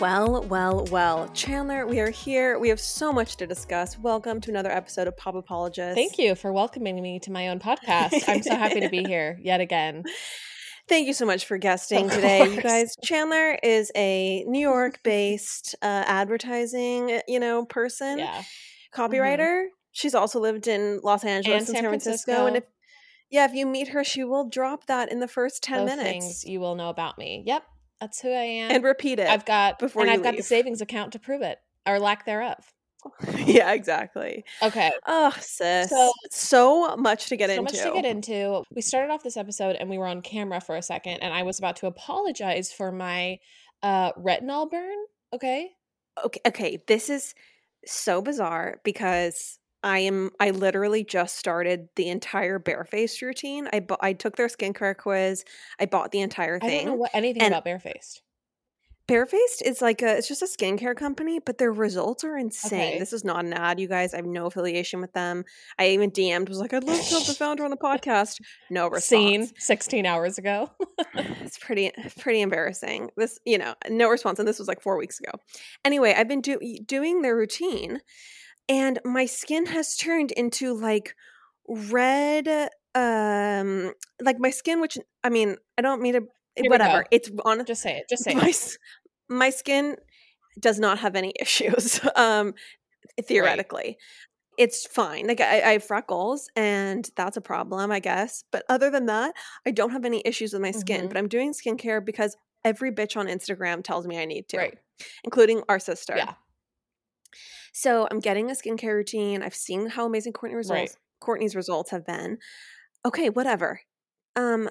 Well, well, well. Chanler, we are here. We have so much to discuss. Welcome to another episode of Pop Apologist. Thank you for welcoming me to my own podcast. I'm so happy to be here yet again. Thank you so much for guesting today. You guys, Chanler is a New York based uh, advertising, you know, person, Yeah. copywriter. She's also lived in Los Angeles And San San Francisco. Francisco. And if, yeah, if you meet her, she will drop that in the first 10 Both minutes things you will know about me. Yep. That's who I am. and repeat it. I've got before and I've got the savings account to prove it or lack thereof. yeah, exactly. Okay. Oh, sis. So- So, much to get into. so into. much to get into. We started off this episode and we were on camera for a second and I was about to apologize for my uh retinol burn. Okay. okay okay this is so bizarre because i am i literally just started the entire barefaced routine. I bu- i took their skincare quiz i bought the entire I don't know thing what anything And- about barefaced. barefaced is like a it's just a skincare company but their results are insane. Okay. this is not an ad you guys i have no affiliation with them. I even dm'd was like i'd love to have the founder on the podcast. No response. Scene 16 hours ago. it's pretty pretty embarrassing. This you know no response and this was like four weeks ago. Anyway i've been do- doing their routine and my skin has turned into like red um like my skin which i mean i don't mean to we whatever it's on Just say it. Just say my, it. my skin does not have any issues um theoretically it's fine like I, I have freckles and that's a problem i guess but other than that i don't have any issues with my skin Mhm. but i'm doing skincare because every bitch on instagram tells me i need to Right. including our sister Yeah. So i'm getting a skincare routine i've seen how amazing kourtney results Right. kourtney's results have been okay whatever um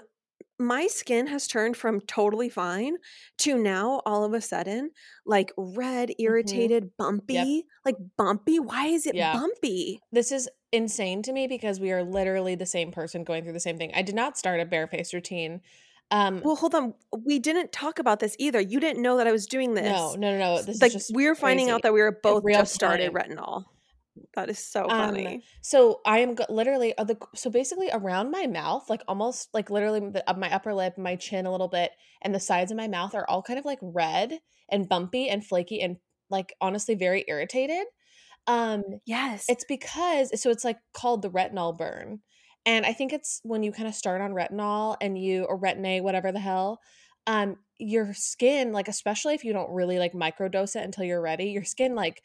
my skin has turned from totally fine to now all of a sudden like red irritated bumpy like bumpy why is it Yeah. bumpy This is insane to me because we are literally the same person going through the same thing. I did not start a barefaced routine. Um well hold on we didn't talk about this either you didn't know that i was doing this no, no, no, no. This like is just we were finding out that we were both just started time. retinol that is so Um, funny So I am go- literally uh, the so basically around my mouth, like almost like literally the, of my upper lip, my chin a little bit, and the sides of my mouth are all kind of like red and bumpy and flaky and like honestly very irritated. Um, yes It's because so it's like called the retinol burn. And I think it's when you kind of start on retinol and you or retin-A, whatever the hell, um, your skin, like especially if you don't really like microdose it until you're ready, your skin like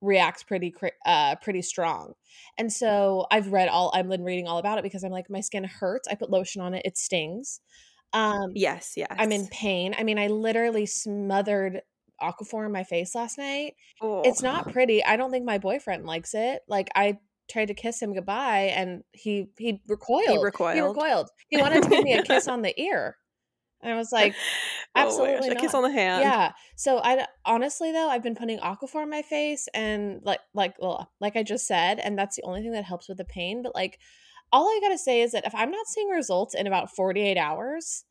reacts pretty uh pretty strong. And so I've read all I've been reading all about it because I'm like my skin hurts. I put lotion on it, it stings. Um yes yes I'm in pain. I mean, I literally smothered Aquaphor in my face last night oh. it's not pretty. I don't think my boyfriend likes it. Like I tried to kiss him goodbye and he he recoiled. he He recoiled recoiled. He wanted to give me a kiss on the ear. And I was like, Oh absolutely a kiss on the hand yeah. So I honestly though, I've been putting Aquaphor on my face and like like well, like I just said, and that's the only thing that helps with the pain. But like all I gotta say is that if I'm not seeing results in about 48 hours,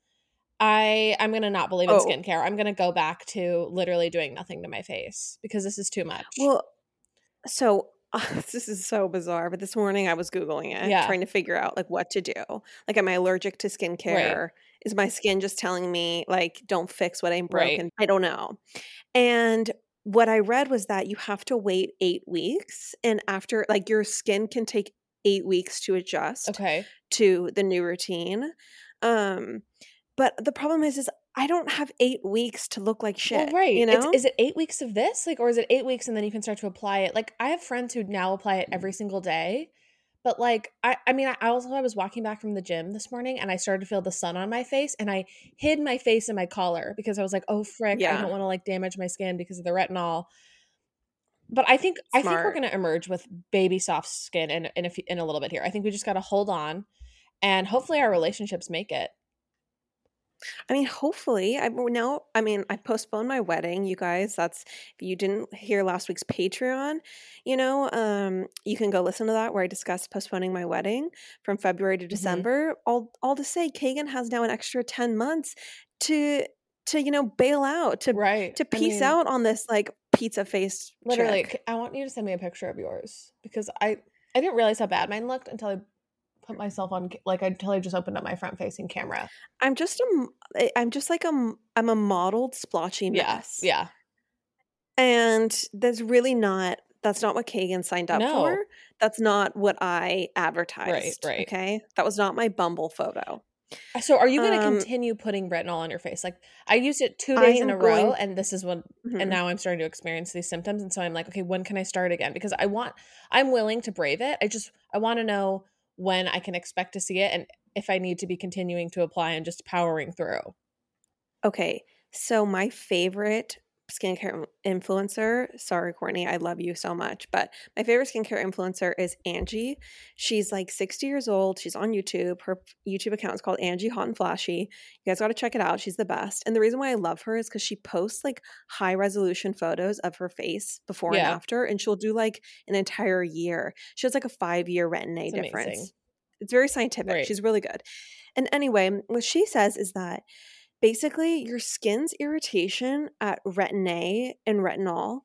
I I'm gonna not believe in Oh. skincare. I'm gonna go back to literally doing nothing to my face because this is too much. Well, so this is so bizarre, but this morning I was googling it, Yeah. trying to figure out like what to do. Like, am I allergic to skincare? Is my skin just telling me like don't fix what I'm broken? I don't know. And what I read was that you have to wait eight weeks, and after like your skin can take eight weeks to adjust okay. to the new routine. Um, but the problem is, is I don't have eight weeks to look like shit. Well, right. You know, It's, is it eight weeks of this? Like, or is it eight weeks and then you can start to apply it? Like, I have friends who now apply it every mm. single day. But like, I, I mean, I also I was walking back from the gym this morning and I started to feel the sun on my face and I hid my face in my collar because I was like, oh frick, I don't want to like damage my skin because of the retinol. But I think I think we're going to emerge with baby soft skin in in a, few- in a little bit here. I think we just got to hold on, and hopefully our relationships make it. I mean, hopefully, I now. I mean, I postponed my wedding, you guys. That's if you didn't hear last week's Patreon, you know, um, you can go listen to that where I discussed postponing my wedding from February to December. All, all to say, Kagan has now an extra ten months to to you know bail out to Right. to I piece mean, out on this like pizza face. Literally, chick. c- I want you to send me a picture of yours because I I didn't realize how bad mine looked until I put myself on like until I just opened up my front facing camera. I'm just a I'm just like a I'm a modeled splotchy mess. yeah. And that's really not that's not what Kagan signed up No. for. That's not what I advertised. right. right. Okay. That was not my Bumble photo. Uh, So are you going to Um, continue putting retinol on your face? Like I used it 2 days in a row and this is when Mhm. and now I'm starting to experience these symptoms and so I'm like, okay, when can I start again? Because I want I'm willing to brave it. I just I want to know when I can expect to see it and if I need to be continuing to apply and just powering through. Okay. So my favorite skincare influencer, sorry, Kourtney, I love you so much, but my favorite skincare influencer is Angie. She's like 60 years old. She's on YouTube. Her YouTube account is called Angie Hot and Flashy. You guys got to check it out. She's the best. And the reason why I love her is because she posts like high resolution photos of her face before and after, and she'll do like an entire year. She has like a five year retin A It's amazing. difference. It's very scientific. Right. She's really good. And anyway, what she says is that basically your skin's irritation at retin A and retinol,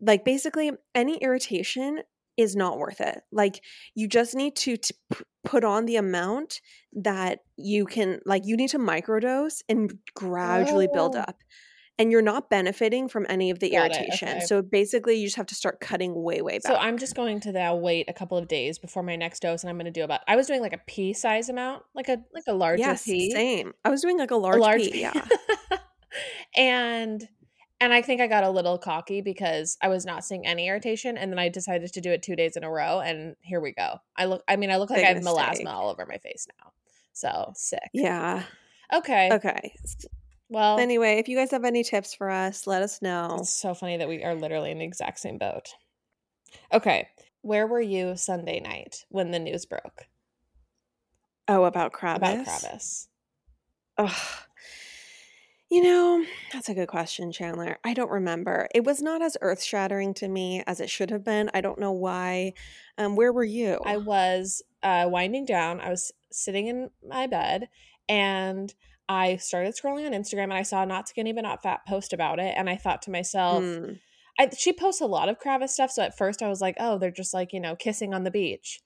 like basically any irritation is not worth it. Like you just need to, t- put on the amount that you can like you need to microdose and gradually build Oh. up. And you're not benefiting from any of the Got it, irritation. okay. So basically you just have to start cutting way way back. So I'm just going to now wait a couple of days before my next dose and I'm going to do about I was doing like a pea size amount, like a like a larger yes, pea. same. I was doing like a a large, large pea, pea. yeah. and and I think I got a little cocky because I was not seeing any irritation and then I decided to do it 2 days in a row and here we go. I look I mean I look like Big I have mistake. melasma all over my face now. So, sick. Yeah. Okay. Okay. Well, Anyway, if you guys have any tips for us, let us know. it's so funny that we are literally in the exact same boat. Okay. Where were you Sunday night when the news broke Oh, about Kravis? about Kravis? Ugh. You know, that's a good question, Chanler. I don't remember. It was not as earth shattering to me as it should have been. I don't know why. Um, where were you? I was uh, winding down. I was sitting in my bed and I started scrolling on Instagram and I saw not skinny but not fat post about it. And I thought to myself, Hmm. I, she posts a lot of Kravis stuff. So at first I was like, oh, they're just like, you know, kissing on the beach.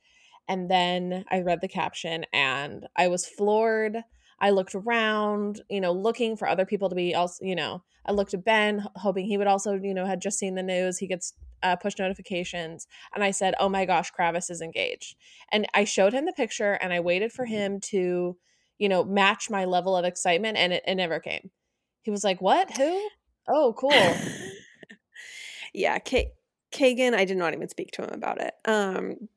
And then I read the caption and I was floored. I looked around, you know, looking for other people to be also, you know, I looked at Ben, hoping he would also, you know, had just seen the news. He gets uh, push notifications. And I said, oh my gosh, Kravis is engaged. And I showed him the picture and I waited for him to, you know, match my level of excitement. And it, it never came. He was like, what? Who? Oh, cool. yeah, Ka- Kagan, I did not even speak to him about it. Um,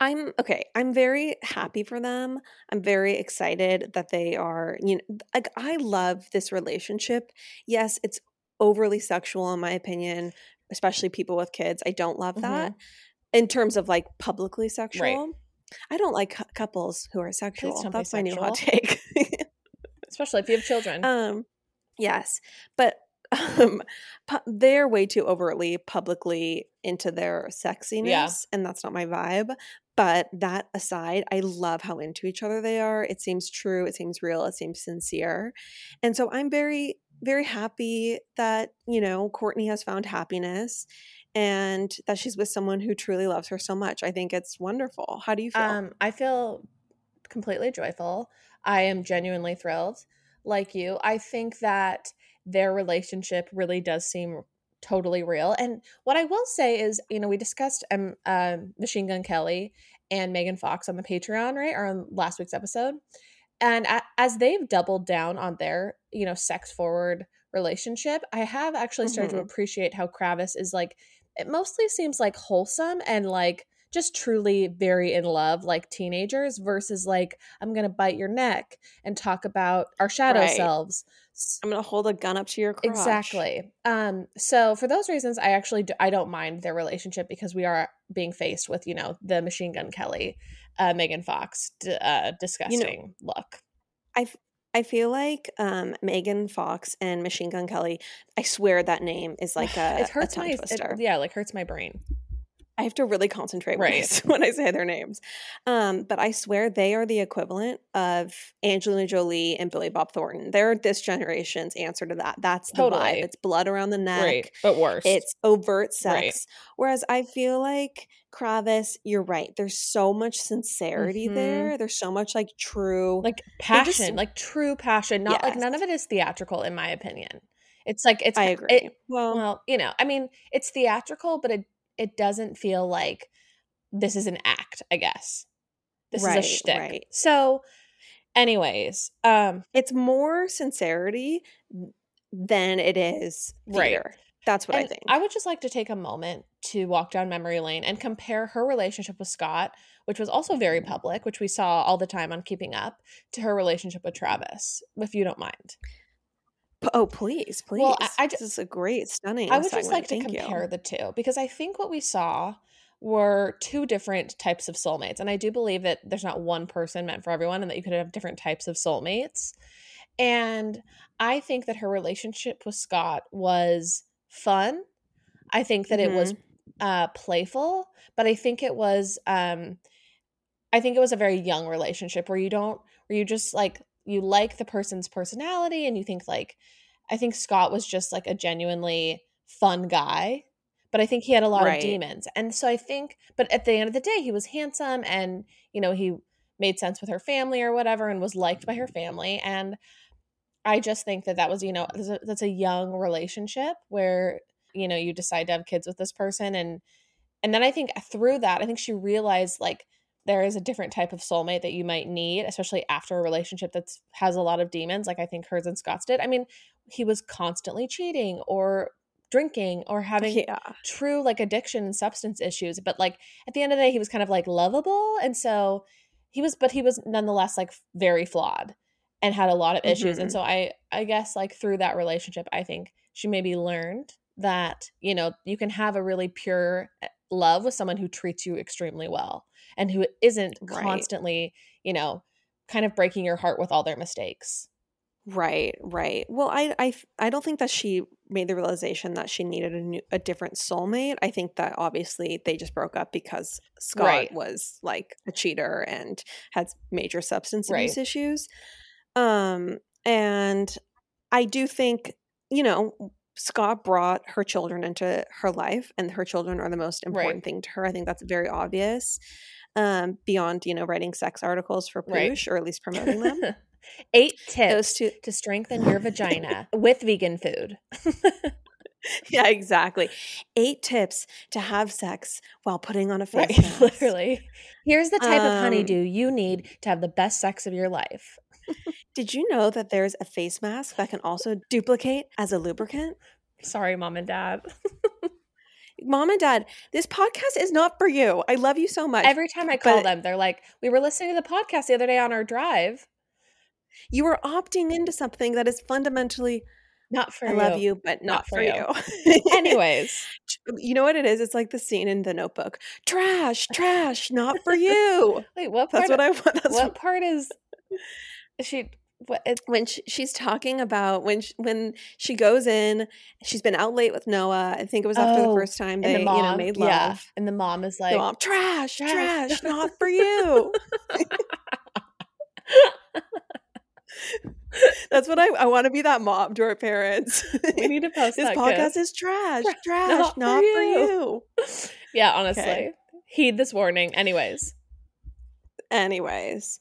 I'm okay. I'm very happy for them. I'm very excited that they are, you know, like I love this relationship. Yes, it's overly sexual in my opinion, especially people with kids. I don't love that in terms of like publicly sexual. I don't like cou- couples who are sexual. That's my new hot take. Especially if you have children. Um, yes, but um, pu- they're way too overtly publicly into their sexiness, and that's not my vibe. But that aside, I love how into each other they are. It seems true. It seems real. It seems sincere, and so I'm very, very happy that you know Kourtney has found happiness. And that she's with someone who truly loves her so much. I think it's wonderful. How do you feel? Um, I feel completely joyful. I am genuinely thrilled. Like you, I think that their relationship really does seem totally real. And what I will say is, you know, we discussed um, uh, Machine Gun Kelly and Megan Fox on the Patreon, right, or on last week's episode. And a- as they've doubled down on their, you know, sex forward relationship, I have actually started to Mhm. appreciate how Kravis is like. It mostly seems like wholesome and like just truly very in love like teenagers versus like i'm gonna bite your neck and talk about our shadow Right. selves i'm gonna hold a gun up to your crotch. exactly um so for those reasons i actually do, i don't mind their relationship because we are being faced with you know the machine gun kelly uh megan fox d- uh disgusting look I feel like um, Megan Fox and Machine Gun Kelly. I swear that name is like a, it hurts a tongue my it- twister. yeah like hurts my brain I have to really concentrate when, I, Right. s- when I say their names. Um, but I swear they are the equivalent of Angelina Jolie and Billy Bob Thornton. They're this generation's answer to that. That's the Totally. vibe. It's blood around the neck. right but worse It's overt sex. Right. Whereas I feel like Kravis, you're right. There's so much sincerity Mhm. there. There's so much like true. like They just- passion like true passion not like none of it is theatrical in my opinion It's like it's I it- agree. well, well, you know, I mean, it's theatrical, but it it doesn't feel like this is an act, I guess. This Right, is a shtick. right. So, anyways, um, it's more sincerity than it is Right. theater. That's what I think. I would just like to take a moment to walk down memory lane and compare her relationship with Scott, which was also very public, which we saw all the time on Keeping Up, to her relationship with Travis, if you don't mind. Oh, please, please. Well, I- I ju- this is a great, stunning. I would just like to Thank you. compare the two because I think what we saw were two different types of soulmates. And I do believe that there's not one person meant for everyone and that you could have different types of soulmates. And I think that her relationship with Scott was fun. I think that it was uh playful, but I think it was um I think it was a very young relationship where you don't where you just like you like the person's personality and you think like I think Scott was just like a genuinely fun guy, but I think he had a lot Right. of demons. And so I think but at the end of the day he was handsome and you know he made sense with her family or whatever and was liked by her family and I just think that that was you know that's a, that's a young relationship where you know you decide to have kids with this person and and then I think through that I think she realized like there is a different type of soulmate that you might need especially after a relationship that's has a lot of demons like I think hers and Scott's did. I mean, he was constantly cheating or drinking or having Yeah. true like addiction and substance issues but like at the end of the day he was kind of like lovable and so he was but he was nonetheless like very flawed and had a lot of issues and Mhm. so i i guess like through that relationship i think she maybe learned that you know you can have a really pure eh, love with someone who treats you extremely well and who isn't Right. constantly you know kind of breaking your heart with all their mistakes Right, right. Well, I, I, I don't think that she made the realization that she needed a new, a different soulmate. I think that obviously they just broke up because Scott Right. was like a cheater and had major substance Right. abuse issues. Um, and I do think, you know, Scott brought her children into her life, and her children are the most important Right. thing to her. I think that's very obvious. Um, beyond you know writing sex articles for Right. Or at least promoting them. eight tips two, to strengthen your vagina with vegan food yeah, exactly. Eight tips to have sex while putting on a face Right, mask. literally. Here's the type of Um, honeydew you need to have the best sex of your life. Did you know that there's a face mask that can also duplicate as a lubricant? Sorry, mom and dad. Mom and Dad, this podcast is not for you. I love you so much. Every time I call but- them, they're like, "We were listening to the podcast the other day on our drive." you are opting into something that is fundamentally Not for you. I you. love you, but not, Not for for you. you. Anyways, you know what it is? It's like the scene in the notebook. Trash, trash, not for you. wait, what part? That's what I want. That's what part is she? What? It, when she, she's talking about when she, when she goes in, she's been out late with Noah. I think it was after the Oh, first time they the mom, you know made love. yeah, and the mom is like, mom, trash, Trash. trash, not for you. That's what I I want to be that mom to our parents. "We need to post this podcast kiss." is trash, trash, for not, for you. you. yeah, honestly, heed this warning. Anyways, Anyways,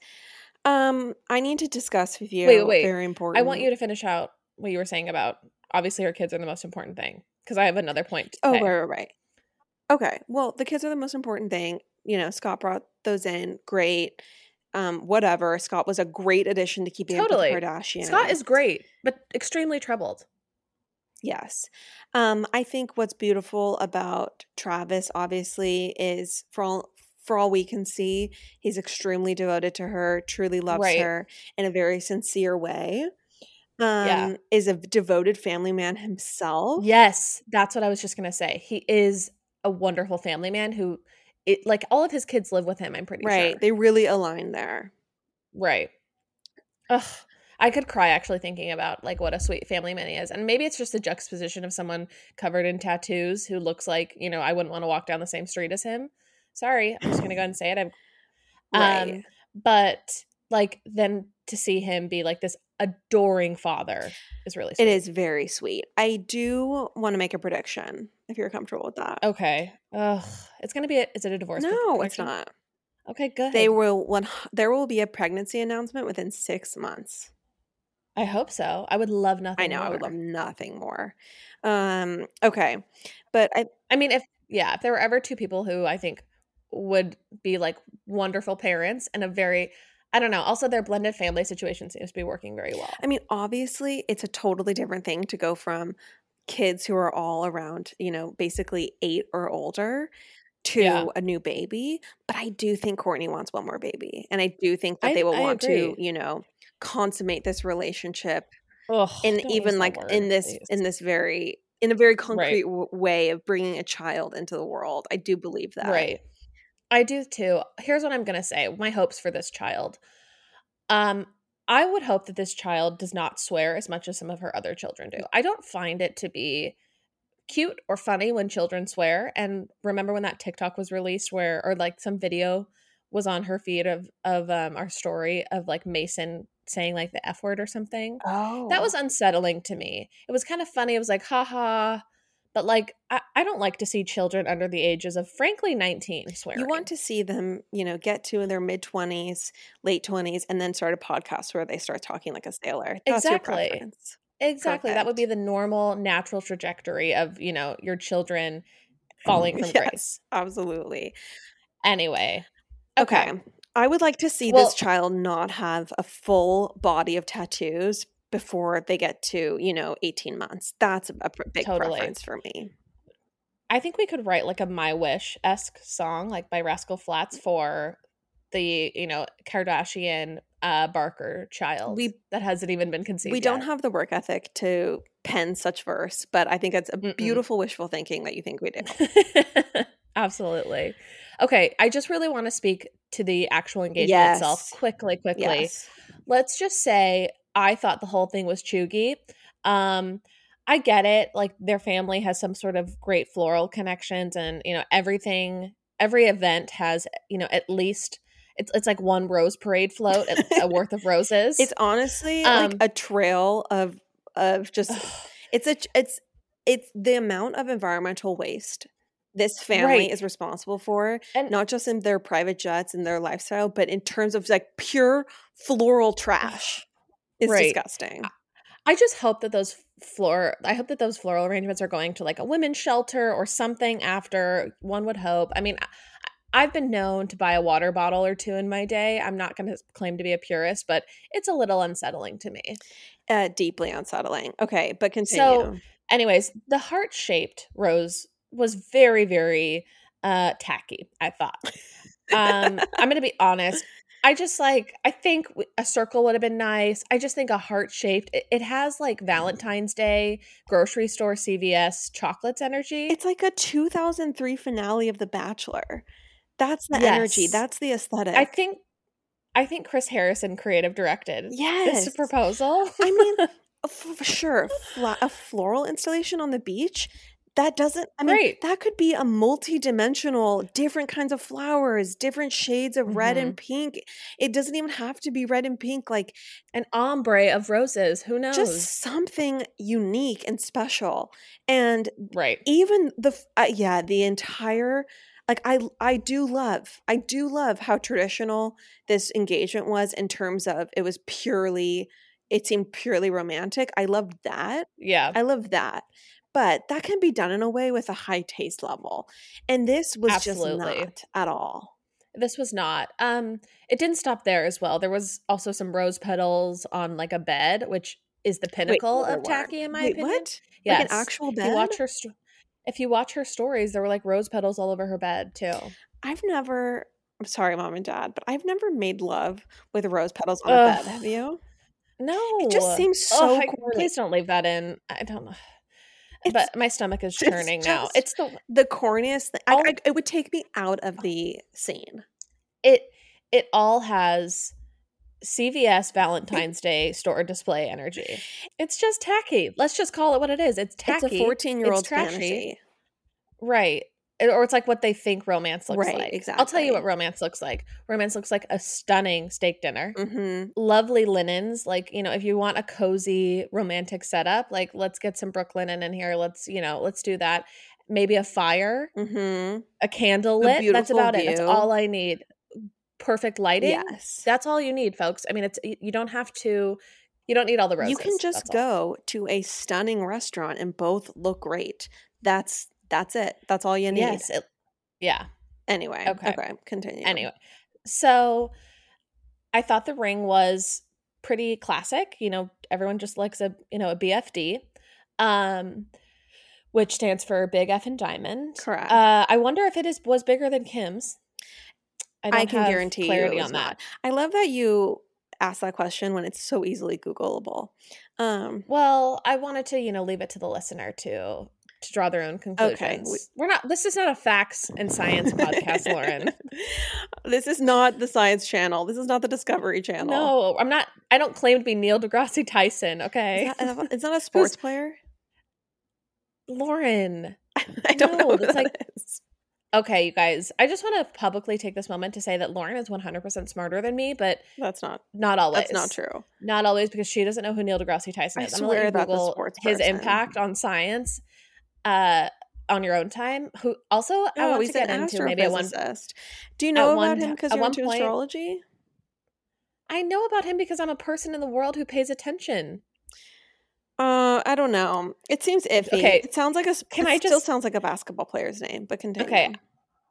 um, I need to discuss with you. Wait, wait. Very important. I want you to finish out what you were saying about obviously her kids are the most important thing because I have another point. To Oh, right, right, right. Okay. Well, the kids are the most important thing. You know, Scott brought those in. Great. Um, whatever. Scott was a great addition to keeping Totally. up with the Kardashians. Scott is great, but extremely troubled. Yes. Um, I think what's beautiful about Travis, obviously, is for all for all we can see, he's extremely devoted to her, truly loves Right. her in a very sincere way. Um, Yeah. is a devoted family man himself. Yes, that's what I was just gonna say. He is a wonderful family man who, it like all of his kids live with him. I'm pretty Right. sure. They really align there. right. Ugh, I could cry actually thinking about like what a sweet family man he is, and maybe it's just a juxtaposition of someone covered in tattoos who looks like you know I wouldn't want to walk down the same street as him. Sorry, I'm just gonna go ahead and say it. I'm Right. Um, but like then to see him be like this adoring father is really sweet. It is very sweet. I do want to make a prediction if you're comfortable with that. Okay. Ugh. It's gonna be a, is it a divorce? no, it's not. Okay, good. They will one there will be a pregnancy announcement within 6 months. I hope so. I would love nothing I know, more. I would love nothing more. Um, okay. But I I mean, if yeah, if there were ever two people who I think would be like wonderful parents and a very I don't know, also their blended family situation seems to be working very well. I mean, obviously, it's a totally different thing to go from kids who are all around, you know, basically 8 or older to Yeah. a new baby, but I do think Kourtney wants one more baby, and I do think that I they will I want to, you know, consummate this relationship Ugh, in even, like, in this please. in this very in a very concrete Right. w way of bringing a child into the world. I do believe that. Right. I do too. Here's what I'm gonna say, my hopes for this child. Um, I would hope that this child does not swear as much as some of her other children do. I don't find it to be cute or funny when children swear. And remember when that TikTok was released where or like some video was on her feed of of um our story of like Mason saying like the F word or something? Oh. That was unsettling to me. It was kind of funny. It was like, haha. But like I, I don't like to see children under the ages of frankly 19 swearing. You want to see them, you know, get to in their mid 20s, late 20s, and then start a podcast where they start talking like a sailor. That's Exactly. your preference. Exactly. That would be the normal, natural trajectory of, you know, your children mm, falling from Yes, grace. absolutely. Anyway. Okay. Okay. I would like to see Well- this child not have a full body of tattoos before they get to, you know, 18 months. That's a big Totally. preference for me. I think we could write like a My Wish esque song, like by Rascal Flatts for the, you know, Kardashian uh Barker child We- that hasn't even been conceived. We don't have the work ethic to pen such verse, but I think it's a Mm-mm. beautiful wishful thinking that you think we do. Absolutely. Okay, I just really want to speak to the actual engagement itself quickly, quickly. Yes. let's just say I thought the whole thing was cheugy. Um, I get it. Like their family has some sort of great floral connections, and you know everything. Every event has you know at least it's it's like one rose parade float, a, worth of roses. It's honestly Um, like a trail of of just it's a it's it's the amount of environmental waste this family Right. is responsible for and not just in their private jets and their lifestyle but in terms of like pure floral trash it's Right. disgusting I just hope that those floor I hope that those floral arrangements are going to like a women's shelter or something after one would hope. I mean, I've been known to buy a water bottle or two in my day. I'm not going to claim to be a purist, but it's a little unsettling to me. uh, deeply unsettling okay but continue So, Anyways, the heart-shaped rose was very very uh tacky, I thought. Um I'm going to be honest. I just like I think a circle would have been nice. I just think a heart shaped. It, it has like Valentine's Day grocery store CVS chocolates energy. it's like a 2003 finale of the bachelor that's the energy that's the aesthetic I think I think Chris Harrison creative directed yes this proposal. I mean, for sure, fla- a floral installation on the beach. That doesn't. I mean, Right. that could be a multi-dimensional, different kinds of flowers, different shades of red Mm-hmm. and pink. It doesn't even have to be red and pink. Like an ombre of roses. Who knows? just something unique and special. And right. even the uh, yeah, the entire like I I do love I do love how traditional this engagement was in terms of it was purely it seemed purely romantic. I loved that. Yeah. I love that. But that can be done in a way with a high taste level. And this was Absolutely. just not at all. This was not. Um, it didn't stop there as well. There was also some rose petals on like a bed, which is the pinnacle there of tacky, in my Wait, opinion. what? Yes. Like an actual If bed? you watch her, sto- if you watch her stories, there were like rose petals all over her bed too. I've never I'm sorry, mom and dad, but I've never made love with rose petals on a bed. Have you? No, It just seems Ugh, so I- please don't leave that in. I don't know, It's- but my stomach is churning now. It's the the corniest thing. I, All- I, it would take me out of oh. the scene. it. It all has CVS Valentine's Day store display energy. It's just tacky. Let's just call it what it is. It's tacky. It's a 14 year old fantasy. Right. Or it's like what they think romance looks like. Right, like. I'll tell you what romance looks like. Romance looks like a stunning steak dinner. hmm Lovely linens. Like, you know, if you want a cozy romantic setup, like let's get some Brooklinen in here. Let's, you know, let's do that. Maybe a fire, hmm a candle A lit. That's beautiful about it. That's all I need. Perfect lighting. Yes. That's all you need, folks. I mean, it's you don't have to You don't need all the roses. you can just that's go to a stunning restaurant and both look great. That's that's it. That's all you need. Yes. It, yeah. Anyway. Okay. Okay. Continue. Anyway, so I thought the ring was pretty classic. You know, everyone just likes a you know a BFD, um, which stands for Big F and Diamond. Correct. Uh, I wonder if it is was bigger than Kim's. I, I can have guarantee clarity you on that. not. I love that you asked that question when it's so easily Googleable. Um, Well, I wanted to you know leave it to the listener to to draw their own conclusions. we- We're not. This is not a facts and science podcast, Lauren. this is not the Science Channel. This is not the Discovery Channel. No, I'm not. I don't claim to be Neil deGrasse Tyson. Okay, Is that, is that a sports player? Lauren. I don't know. No, that's that like- is. Okay, you guys. I just want to publicly take this moment to say that Lauren is 100% smarter than me, but That's not. not always. That's not true. Not always because she doesn't know who Neil deGrasse Tyson I is. I'm gonna let swear you that's Google sports his person. impact on science uh, on your own time. Who also I Oh, want he's to get into maybe at one. Do you know about one him because you're into point- astrology? I know about him because I'm a person in the world who pays attention. Uh, I don't know. It seems iffy. Okay, It sounds like a. can it I still sounds like a basketball player's name, but continue. Okay,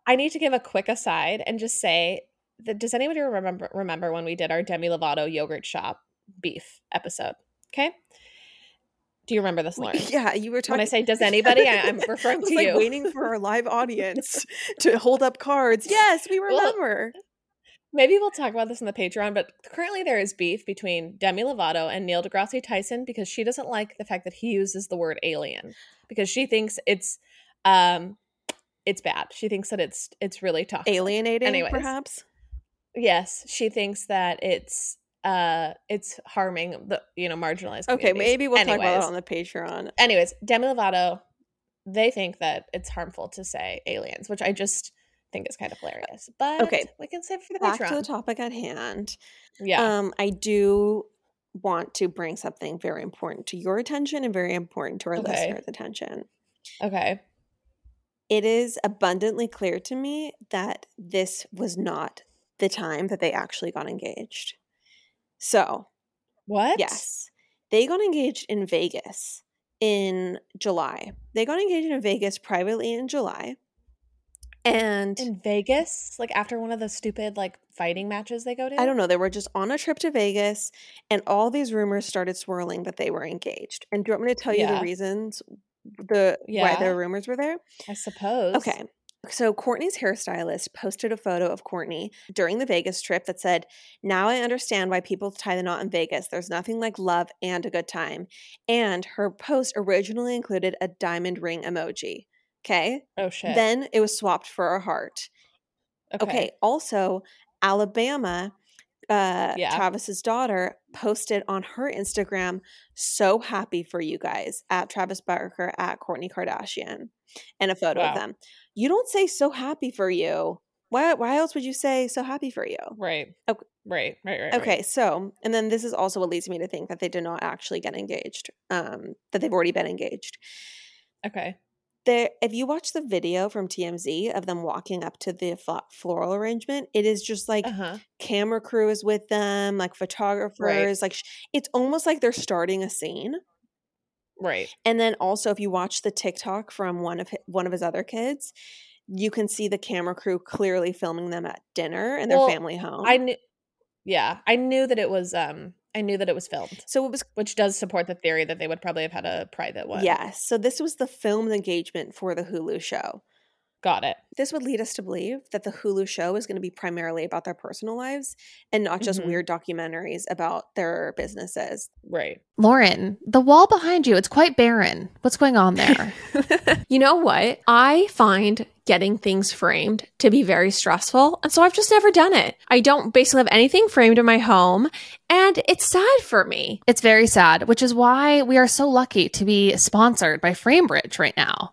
I need to give a quick aside and just say that does anybody remember remember when we did our Demi Lovato yogurt shop beef episode? Okay. Do you remember this, Lauren? Yeah, you were talking. When I say does anybody, I, I'm I referring to like you. waiting for our live audience to hold up cards. Yes, we Well, remember. Maybe we'll talk about this in the Patreon, but currently there is beef between Demi Lovato and Neil deGrasse Tyson because she doesn't like the fact that he uses the word alien because she thinks it's um it's bad. She thinks that it's it's really toxic. Alienating, Anyways. perhaps. Yes, she thinks that it's uh it's harming the you know marginalized Okay, maybe we'll talk about Anyways. it on the Patreon. anyways, Demi Lovato, they think that it's harmful to say aliens, which I just think is kind of hilarious. But Okay, we can save for the Back to the topic at hand. yeah. Um, I do want to bring something very important to your attention and very important to our Okay. listeners' attention. okay. It is abundantly clear to me that this was not the time that they actually got engaged. So, What? yes, they got engaged in Vegas in July. They got engaged in Vegas privately in July. And In Vegas, like after one of the stupid like fighting matches they go to. I don't know. They were just on a trip to Vegas, and all these rumors started swirling that they were engaged. And do you want me to tell you Yeah. the reasons the why Yeah. the rumors were there? I suppose. Okay. So Kourtney's hairstylist posted a photo of Kourtney during the Vegas trip that said, "Now I understand why people tie the knot in Vegas. There's nothing like love and a good time." And her post originally included a diamond ring emoji. Okay. Oh shit. Then it was swapped for a heart. Okay. Also, Alabama, uh, Yeah. Travis's daughter posted on her Instagram, "So happy for you guys" at Travis Barker at Kourtney Kardashian, and a photo Wow. of them. You don't say "so happy for you." Why? Why else would you say "so happy for you"? Right. Okay. Right. Right. Right. Okay, right. so and then this is also what leads me to think that they did not actually get engaged. Um, that they've already been engaged. Okay. there if you watch the video from TMZ of them walking up to the flo- floral arrangement, it is just like Uh huh. camera crew is with them, like photographers, like sh- it's almost like they're starting a scene. Right. And then also if you watch the TikTok from one of hi- one of his other kids, you can see the camera crew clearly filming them at dinner in their Well, family home. I knew. Yeah, I knew that it was. Um, I knew that it was filmed, so it was which does support the theory that they would probably have had a private one. yes. So this was the filmed engagement for the Hulu show. Got it. This would lead us to believe that the Hulu show is going to be primarily about their personal lives and not just Mhm. weird documentaries about their businesses. Right. Lauren, the wall behind you, it's quite barren. What's going on there? you know what? I find getting things framed to be very stressful. And so I've just never done it. I don't basically have anything framed in my home. And it's sad for me. it's very sad, which is why we are so lucky to be sponsored by Framebridge right now.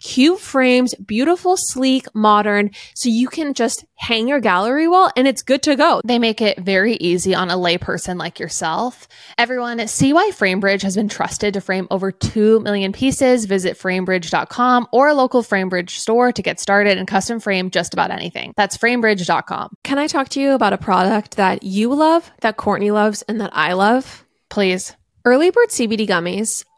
cute frames, beautiful, sleek, modern, so you can just hang your gallery wall and it's good to go. They make it very easy on a layperson like yourself. Everyone, see why FrameBridge has been trusted to frame over 2 million pieces. Visit framebridge.com or a local FrameBridge store to get started and custom frame just about anything. That's framebridge.com. Can I talk to you about a product that you love, that Kourtney loves, and that I love? Please. Early Bird CBD gummies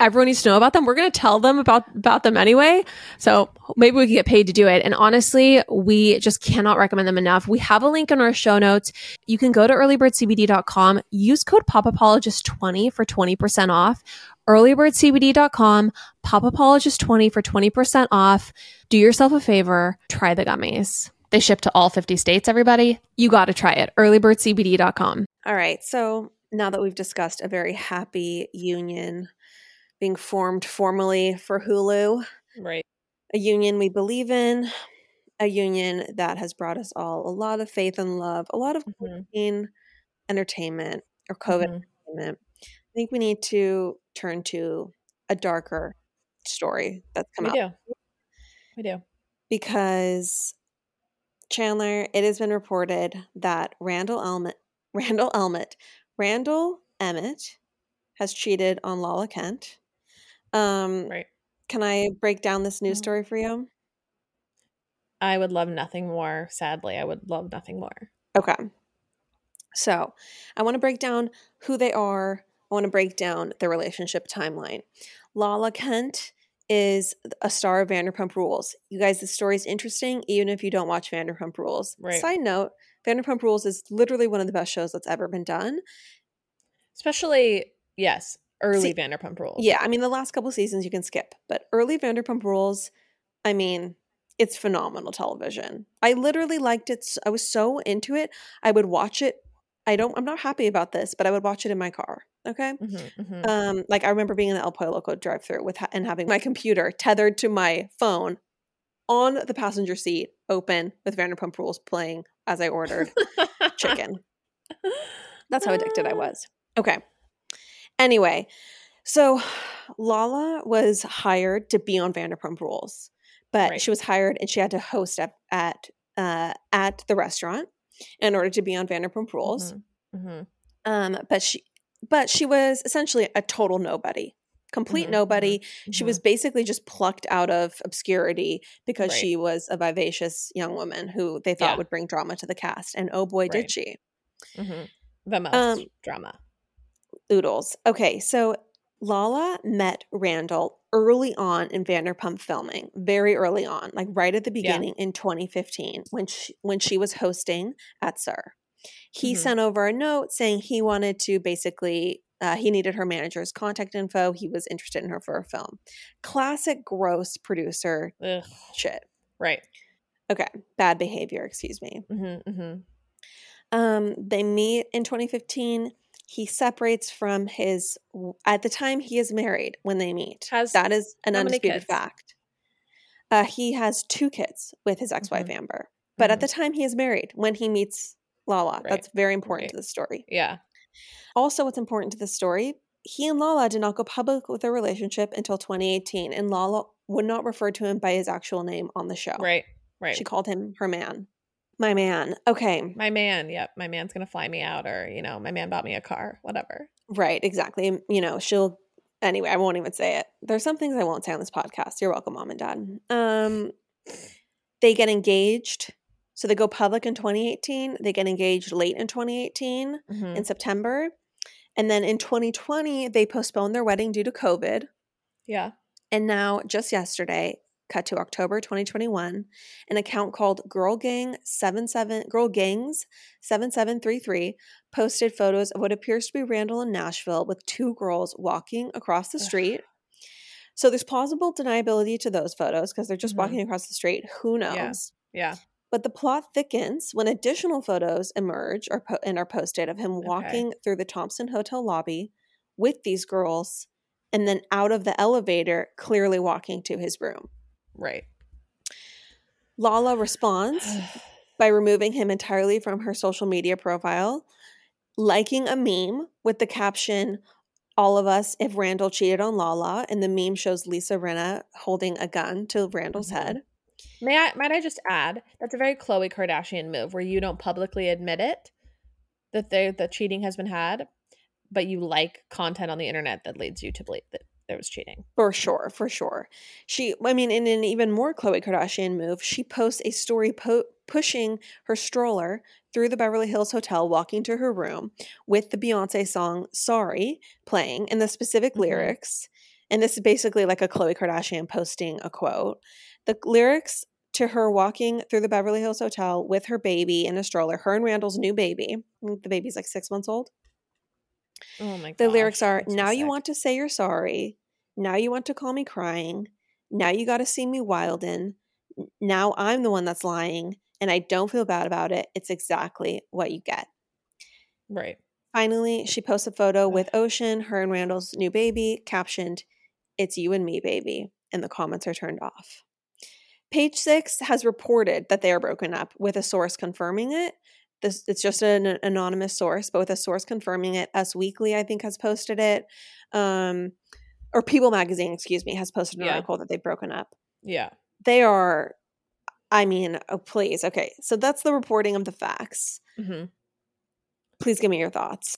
everyone needs to know about them. We're going to tell them about about them anyway. So maybe we can get paid to do it. And honestly, we just cannot recommend them enough. We have a link in our show notes. You can go to earlybirdcbd.com, use code popapologist20 for 20% off. earlybirdcbd.com, popapologist20 for 20% off. Do yourself a favor, try the gummies. They ship to all 50 states, everybody. You got to try it. earlybirdcbd.com. All right. So now that we've discussed a very happy union being formed formally for Hulu, Right. a union we believe in, a union that has brought us all a lot of faith and love, a lot of Mhm. entertainment or COVID Mhm. entertainment. I think we need to turn to a darker story that's come We out do. We do. because Chanler, it has been reported that Randall Emmett, Randall Emmett, Randall Emmett has cheated on Lala Kent. Um, Right. Can I break down this news Mhm. story for you? I would love nothing more. Sadly, I would love nothing more. Okay. So I want to break down who they are. I want to break down the relationship timeline. Lala Kent is a star of Vanderpump Rules. You guys, the story is interesting, even if you don't watch Vanderpump Rules. Right. Side note Vanderpump Rules is literally one of the best shows that's ever been done. Especially, yes, early See, Vanderpump Rules. Yeah, I mean, the last couple seasons you can skip, but early Vanderpump Rules, I mean, it's phenomenal television. I literally liked it. I was so into it. I would watch it. I don't, I'm not happy about this, but I would watch it in my car. Okay. Mhm, mhm. Um, like I remember being in the El Pollo Loco drive through with ha- and having my computer tethered to my phone on the passenger seat, open with Vanderpump Rules playing as I ordered chicken. That's how addicted I was. Okay. Anyway, so Lala was hired to be on Vanderpump Rules, but Right. she was hired and she had to host at at uh, at the restaurant in order to be on Vanderpump Rules. Mhm, mhm. Um, but she but she was essentially a total nobody. Complete Mhm, nobody. She was basically just plucked out of obscurity because Right. she was a vivacious young woman who they thought Yeah. would bring drama to the cast. And oh boy, Right. did she. Mhm. the most Um, drama. Oodles. Okay, so Lala met Randall early on in Vanderpump filming, very early on, like right at the Yeah. beginning in 2015 when she, when she was hosting at SUR. He Mhm. sent over a note saying he wanted to basically uh, he needed her manager's contact info. He was interested in her for a film. Classic gross producer Ugh. shit. Right. Okay, bad behavior, excuse me. hmm hmm Um, they meet in 2015. He separates from his at the time he is married when they meet. Has that is an undisputed fact. Uh, he has two kids with his ex-wife Mhm. Amber, but at Mhm. the time he is married when he meets Lala. Right, That's very important right. to the story. Yeah. Also, what's important to the story? He and Lala did not go public with their relationship until 2018, and Lala would not refer to him by his actual name on the show. Right. Right. She called him her man. My man. Okay. my man. Yep. My man's gonna fly me out, or you know, my man bought me a car. Whatever. Right, exactly. You know, she'll anyway, I won't even say it. There's some things I won't say on this podcast. You're welcome, mom and dad. Um they get engaged. So they go public in 2018. They get engaged late in 2018 Mhm. in September. And then in 2020, they postponed their wedding due to COVID. Yeah. And now, just yesterday, cut to October 2021, an account called Girl Gang 77 Girl Gangs 7733 posted photos of what appears to be Randall in Nashville with two girls walking across the street. So there's plausible deniability to those photos because they're just Mhm. walking across the street. Who knows? Yeah. Yeah. But the plot thickens when additional photos emerge or po- and are posted of him Okay. walking through the Thompson Hotel lobby with these girls and then out of the elevator, clearly walking to his room. Right. Lala responds by removing him entirely from her social media profile, liking a meme with the caption, All of us if Randall cheated on Lala. And the meme shows Lisa Rinna holding a gun to Randall's Mhm. head. May I might I just add that's a very Khloe Kardashian move where you don't publicly admit it that the that cheating has been had, but you like content on the internet that leads you to believe that there was cheating. For sure, for sure. She, I mean, in an even more Khloe Kardashian move, she posts a story po- pushing her stroller through the Beverly Hills Hotel, walking to her room with the Beyonce song Sorry playing and the specific Mhm. lyrics. And this is basically like a Khloe Kardashian posting a quote. The lyrics to her walking through the Beverly Hills Hotel with her baby in a stroller, her and Randall's new baby. I think The baby's like six months old. Oh my god. The lyrics are Now you want to say you're sorry. Now you want to call me crying. Now you got to see me wildin'. Now I'm the one that's lying and I don't feel bad about it. It's exactly what you get. Right. Finally, she posts a photo with Ocean, her and Randall's new baby, captioned, It's you and me, baby. And the comments are turned off. Page six has reported that they are broken up with a source confirming it. This it's just an anonymous source, but with a source confirming it. Us Weekly, I think, has posted it. Um, or People Magazine, excuse me, has posted an Yeah. article that they've broken up. Yeah. They are, I mean, oh please, okay. So that's the reporting of the facts. hmm Please give me your thoughts.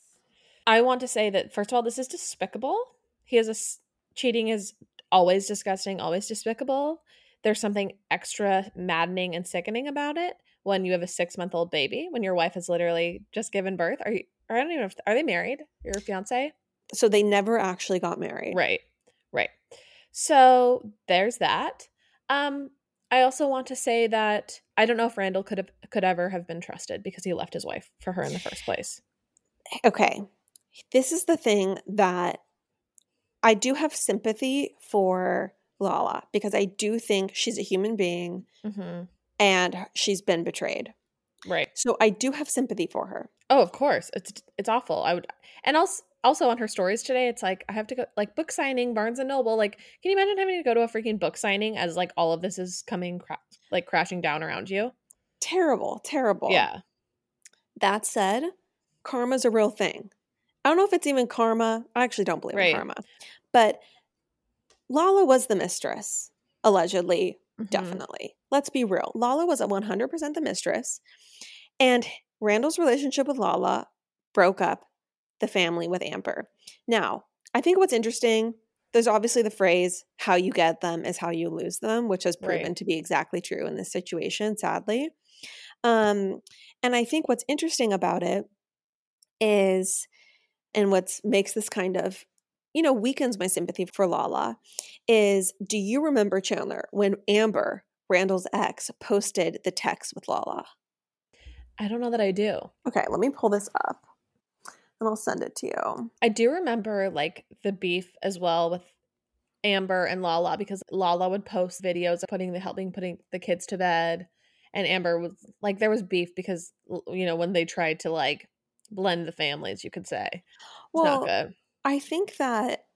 I want to say that first of all, this is despicable. He is a cheating is always disgusting, always despicable. There's something extra maddening and sickening about it when you have a six month old baby when your wife has literally just given birth. Are you? I don't even know if are they married? Your fiance? So they never actually got married. Right. Right. So there's that. Um, I also want to say that I don't know if Randall could have could ever have been trusted because he left his wife for her in the first place. okay, this is the thing that I do have sympathy for Lala because I do think she's a human being hmm and she's been betrayed. Right. So I do have sympathy for her. Oh, of course. It's it's awful. I would and also also on her stories today, it's like I have to go like book signing, Barnes and Noble. Like, can you imagine having to go to a freaking book signing as like all of this is coming cra- like crashing down around you? Terrible, terrible. Yeah. That said, karma's a real thing. I don't know if it's even karma. I actually don't believe Right. in karma. But Lala was the mistress, allegedly, Mhm. definitely. Let's be real. Lala was at 100% the mistress. And Randall's relationship with Lala broke up the family with Amber. Now, I think what's interesting, there's obviously the phrase, how you get them is how you lose them, which has proven Right. to be exactly true in this situation, sadly. Um, and I think what's interesting about it is, and what makes this kind of, you know, weakens my sympathy for Lala, is do you remember Chanler when Amber, Randall's ex, posted the text with Lala? I don't know that I do. Okay, let me pull this up and I'll send it to you. I do remember like the beef as well with Amber and Lala because Lala would post videos of putting the helping putting the kids to bed and Amber was like there was beef because you know when they tried to like blend the families you could say. It's Well, not good. I think that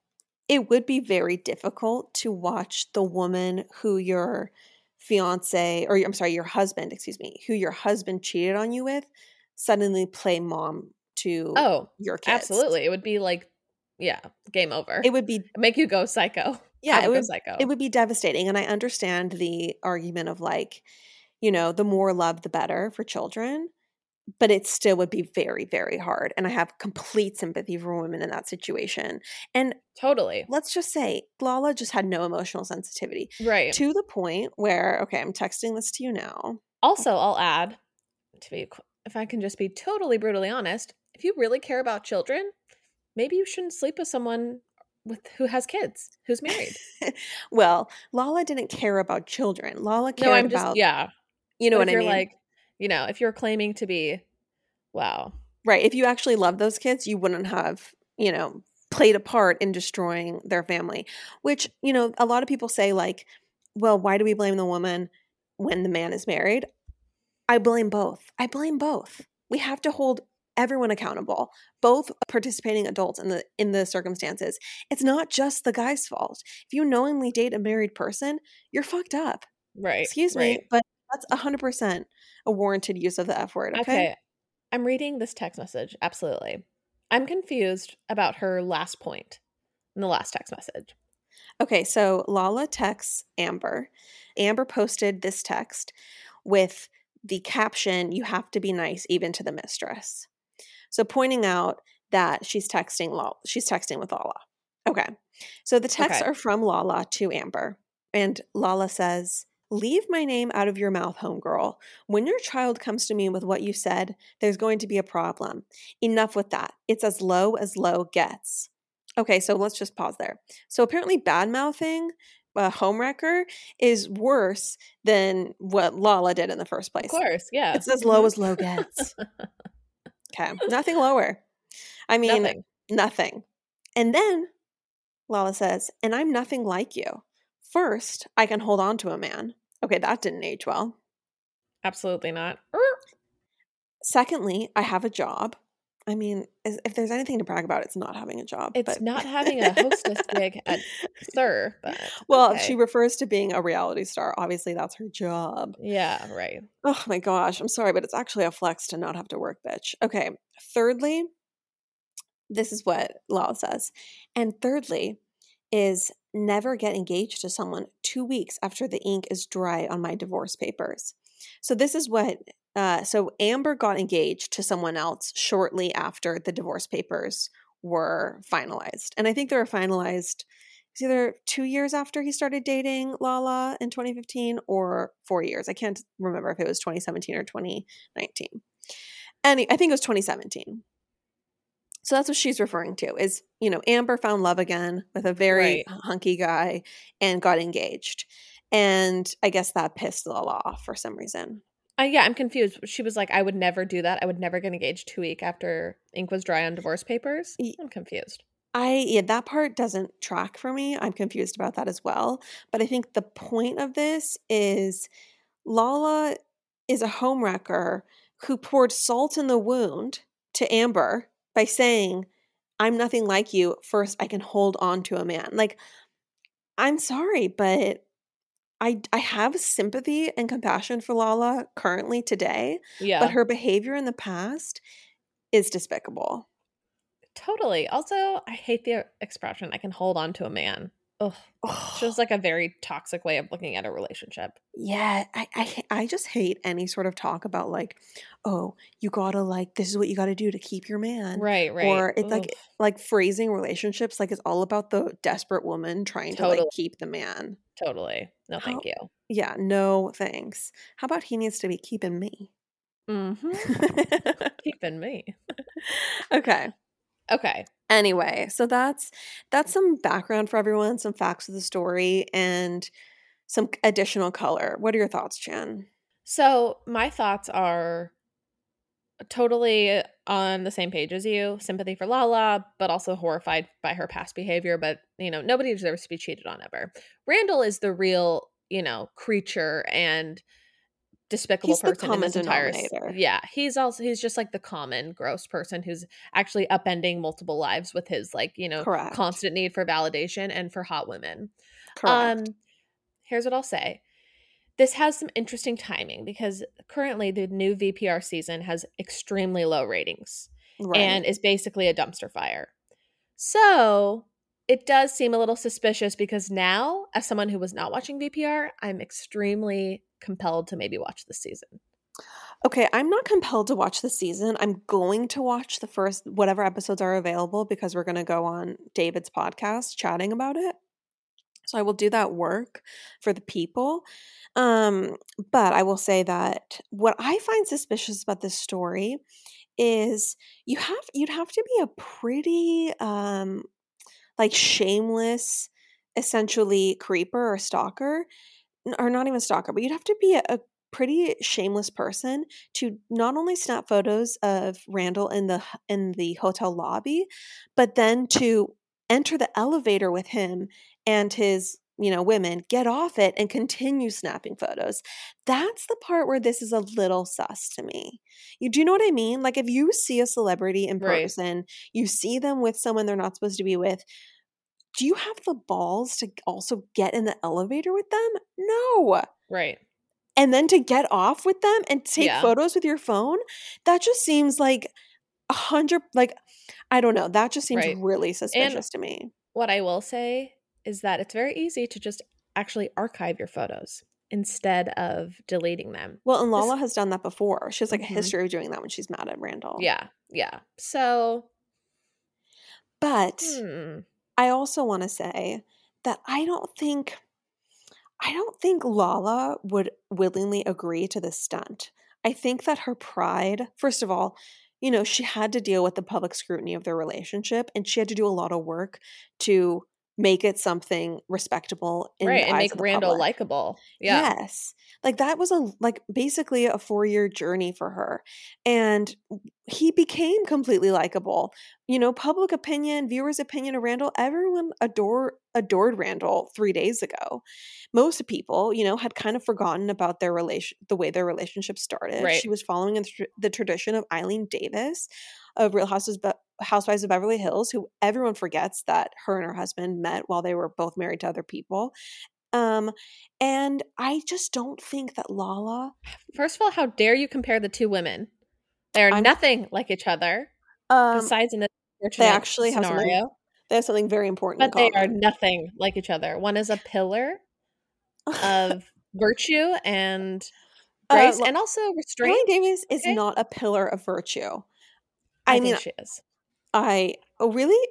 it would be very difficult to watch the woman who your fiance or I'm sorry, your husband, excuse me, who your husband cheated on you with suddenly play mom to Oh, your kids. absolutely. It would be like yeah, game over. It would be make you go psycho. yeah, it would psycho. it would be devastating and I understand the argument of like, you know, the more love the better for children, but it still would be very very hard and I have complete sympathy for women in that situation. And totally. let's just say Lala just had no emotional sensitivity Right. to the point where okay, I'm texting this to you now. Also, I'll add to be if I can just be totally brutally honest, if you really care about children, maybe you shouldn't sleep with someone with who has kids, who's married. well, Lala didn't care about children. Lala cared no, I'm just about yeah. you know But what I you're mean? like, you know, if you're claiming to be wow. right. If you actually love those kids, you wouldn't have, you know, played a part in destroying their family. Which, you know, a lot of people say, like, well, why do we blame the woman when the man is married? I blame both. I blame both. We have to hold everyone accountable both participating adults in the in the circumstances it's not just the guy's fault if you knowingly date a married person you're fucked up Right. excuse right. me but that's 100% a warranted use of the f word okay, Okay. I'm reading this text message. Absolutely. I'm confused about her last point in the last text message. okay so lala texts amber amber posted this text with the caption you have to be nice even to the mistress so pointing out that she's texting Lala, she's texting with Lala. Okay. So the texts Okay. are from Lala to Amber. And Lala says, Leave my name out of your mouth, homegirl. When your child comes to me with what you said, there's going to be a problem. Enough with that. It's as low as low gets. Okay, so let's just pause there. So apparently, bad mouthing a homewrecker is worse than what Lala did in the first place. Of course. Yeah. It's as low Mhm. as low gets. Okay, nothing lower. I mean, Nothing. nothing. And then Lala says, and I'm nothing like you. First, I can hold on to a man. Okay, that didn't age well. Absolutely not. Er, Secondly, I have a job. I mean, if there's anything to brag about, it's not having a job. It's but- not having a hostess gig at SUR, but well, okay. she refers to being a reality star. Obviously, that's her job. Yeah, right. Oh my gosh, I'm sorry, but it's actually a flex to not have to work, bitch. Okay. Thirdly, this is what Lala says. And thirdly, is never get engaged to someone two weeks after the ink is dry on my divorce papers. So this is what uh, so Amber got engaged to someone else shortly after the divorce papers were finalized. And I think they were finalized either two years after he started dating Lala in 2015 or four years. I can't remember if it was 2017 or 2019. And I think it was 2017. So that's what she's referring to is, you know, Amber found love again with a very Right. hunky guy and got engaged. And I guess that pissed Lala off for some reason. Uh, yeah, I'm confused. She was like, I would never do that. I would never get engaged two week after ink was dry on divorce papers. I'm confused. I yeah, that part doesn't track for me. I'm confused about that as well. But I think the point of this is Lala is a homewrecker who poured salt in the wound to Amber by saying, I'm nothing like you. First, I can hold on to a man. Like, I'm sorry, but I I have sympathy and compassion for Lala currently today, Yeah. but her behavior in the past is despicable. totally. Also, I hate the expression, I can hold on to a man. Ugh. It's just like a very toxic way of looking at a relationship. Yeah, I I just hate any sort of talk about like, oh, you gotta like this is what you gotta do to keep your man, Right, right. Or it's like Ugh. like phrasing relationships like it's all about the desperate woman trying to like keep the man. totally. No, How- thank you. Yeah, no thanks. How about he needs to be keeping me? Mm-hmm. Keeping me. okay. Okay. Anyway, so that's that's some background for everyone, some facts of the story, and some additional color. What are your thoughts, Jan? So my thoughts are totally on the same page as you. Sympathy for Lala, but also horrified by her past behavior. But you know, nobody deserves to be cheated on ever. Randall is the real, you know, creature and despicable He's the person in this entire denominator. Yeah, he's also he's just like the common gross person who's actually upending multiple lives with his like you know Correct. constant need for validation and for hot women. Correct. Um, here's what I'll say. This has some interesting timing because currently the new VPR season has extremely low ratings right. and is basically a dumpster fire. So it does seem a little suspicious because now, as someone who was not watching VPR, I'm extremely compelled to maybe watch this season. Okay, I'm not compelled to watch the season. I'm going to watch the first whatever episodes are available because we're going to go on David's podcast chatting about it. So I will do that work for the people. Um, but I will say that what I find suspicious about this story is you have you'd have to be a pretty um like shameless essentially creeper or stalker or not even stalker, but you'd have to be a, a pretty shameless person to not only snap photos of Randall in the in the hotel lobby, but then to enter the elevator with him and his you know women get off it and continue snapping photos that's the part where this is a little sus to me you do you know what i mean like if you see a celebrity in Right. person you see them with someone they're not supposed to be with do you have the balls to also get in the elevator with them no Right. and then to get off with them and take Yeah. photos with your phone that just seems like a hundred like i don't know that just seems Right. really suspicious to me What I will say is that it's very easy to just actually archive your photos instead of deleting them. well and This- lala has done that before she has like Mhm. a history of doing that when she's mad at randall Yeah. Yeah. So, but hmm, i also want to say that i don't think i don't think lala would willingly agree to this stunt i think that her pride first of all you know she had to deal with the public scrutiny of their relationship and she had to do a lot of work to make it something respectable in right. the And eyes make of the Randall likable. Yeah. Yes. Like that was a like basically a 4-year journey for her. And he became completely likable. You know, public opinion, viewers' opinion of Randall, everyone adore adored Randall 3 days ago. Most people, you know, had kind of forgotten about their relation the way their relationship started. Right. She was following in the the tradition of Eileen Davis of Real Houses Housewives of Beverly Hills, who everyone forgets that her and her husband met while they were both married to other people. Um, and I just don't think that Lala. First of all, how dare you compare the two women? They are I'm- nothing like each other. Um, besides in this unfortunate actually have something scenario, they have something very important. but they are nothing like each other. One is a pillar of virtue and Uh, grace, Lo- and also restraint. Davis is not a pillar of virtue. I, I, think mean, she is. I oh really,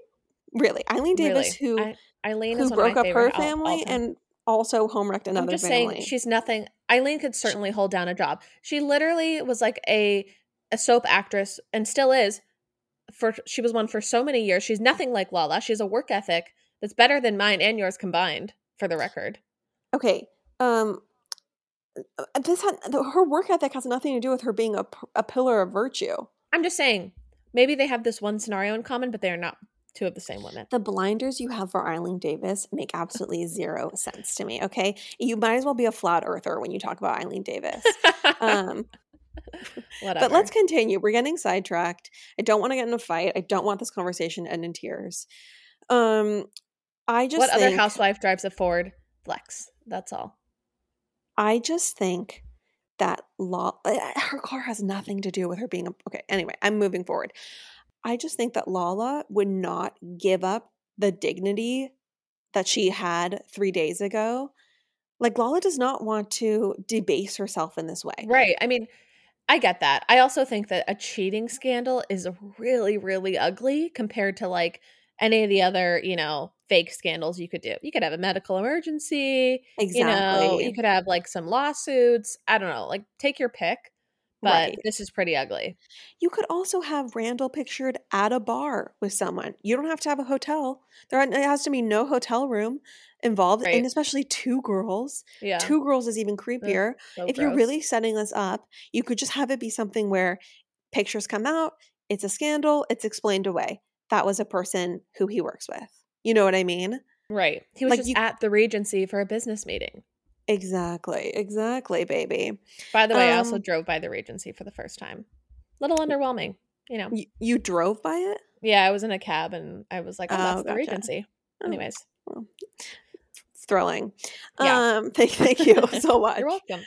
really Eileen Davis, really. who I, Eileen who is broke up her favorite all- family all-time. and also home wrecked I'm another just family. saying she's nothing. Eileen could certainly hold down a job. She literally was like a a soap actress and still is. For she was one for so many years. She's nothing like Lala. She has a work ethic that's better than mine and yours combined. For the record, okay. Um, uh, this had her work ethic has nothing to do with her being a, a pillar of virtue. I'm just saying maybe they have this one scenario in common, but they are not two of the same women. The blinders you have for Eileen Davis make absolutely zero sense to me. Okay, you might as well be a flat earther when you talk about Eileen Davis. Um, Whatever. But let's continue. We're getting sidetracked. I don't want to get in a fight. I don't want this conversation to end in tears. Um, I just what other housewife drives a Ford Flex? That's all. I just think that law. Eh, eh, her car has nothing to do with her being a. Okay. Anyway, I'm moving forward. I just think that Lala would not give up the dignity that she had three days ago. Like Lala does not want to debase herself in this way. Right. I mean, I get that. I also think that a cheating scandal is really, really ugly compared to like any of the other, you know, fake scandals you could do. You could have a medical emergency, Exactly. you know, you could have like some lawsuits. I don't know, like take your pick. But Right. this is pretty ugly. You could also have Randall pictured at a bar with someone. You don't have to have a hotel. There it has to be no hotel room involved, Right. and especially two girls. Yeah. Two girls is even creepier. so if you're really setting this up, you could just have it be something where pictures come out, it's a scandal, it's explained away. That was a person who he works with. You know what I mean? right. He was like just you- at the Regency for a business meeting. Exactly. Exactly, baby. By the way, I also Um, drove by the Regency for the first time. Little underwhelming, you know. You, you drove by it? Yeah, I was in a cab and I was like, oh, Oh, that's the gotcha. Regency. Oh. Anyways, It's thrilling. Yeah. Um, thank, thank you so much. you're welcome.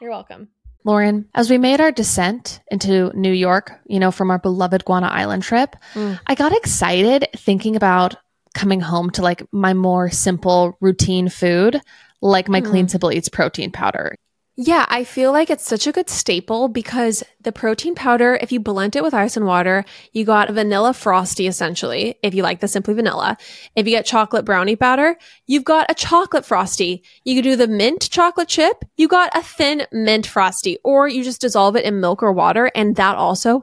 You're welcome. Lauren, as we made our descent into New York, you know, from our beloved Guana Island trip, Mm. I got excited thinking about coming home to like my more simple routine food, like my Clean hmm. Simple Eats protein powder. Yeah, I feel like it's such a good staple because the protein powder, if you blend it with ice and water, you got vanilla frosty essentially, if you like the simply vanilla. If you get chocolate brownie powder, you've got a chocolate frosty. You could do the mint chocolate chip, you got a thin mint frosty, or you just dissolve it in milk or water, and that also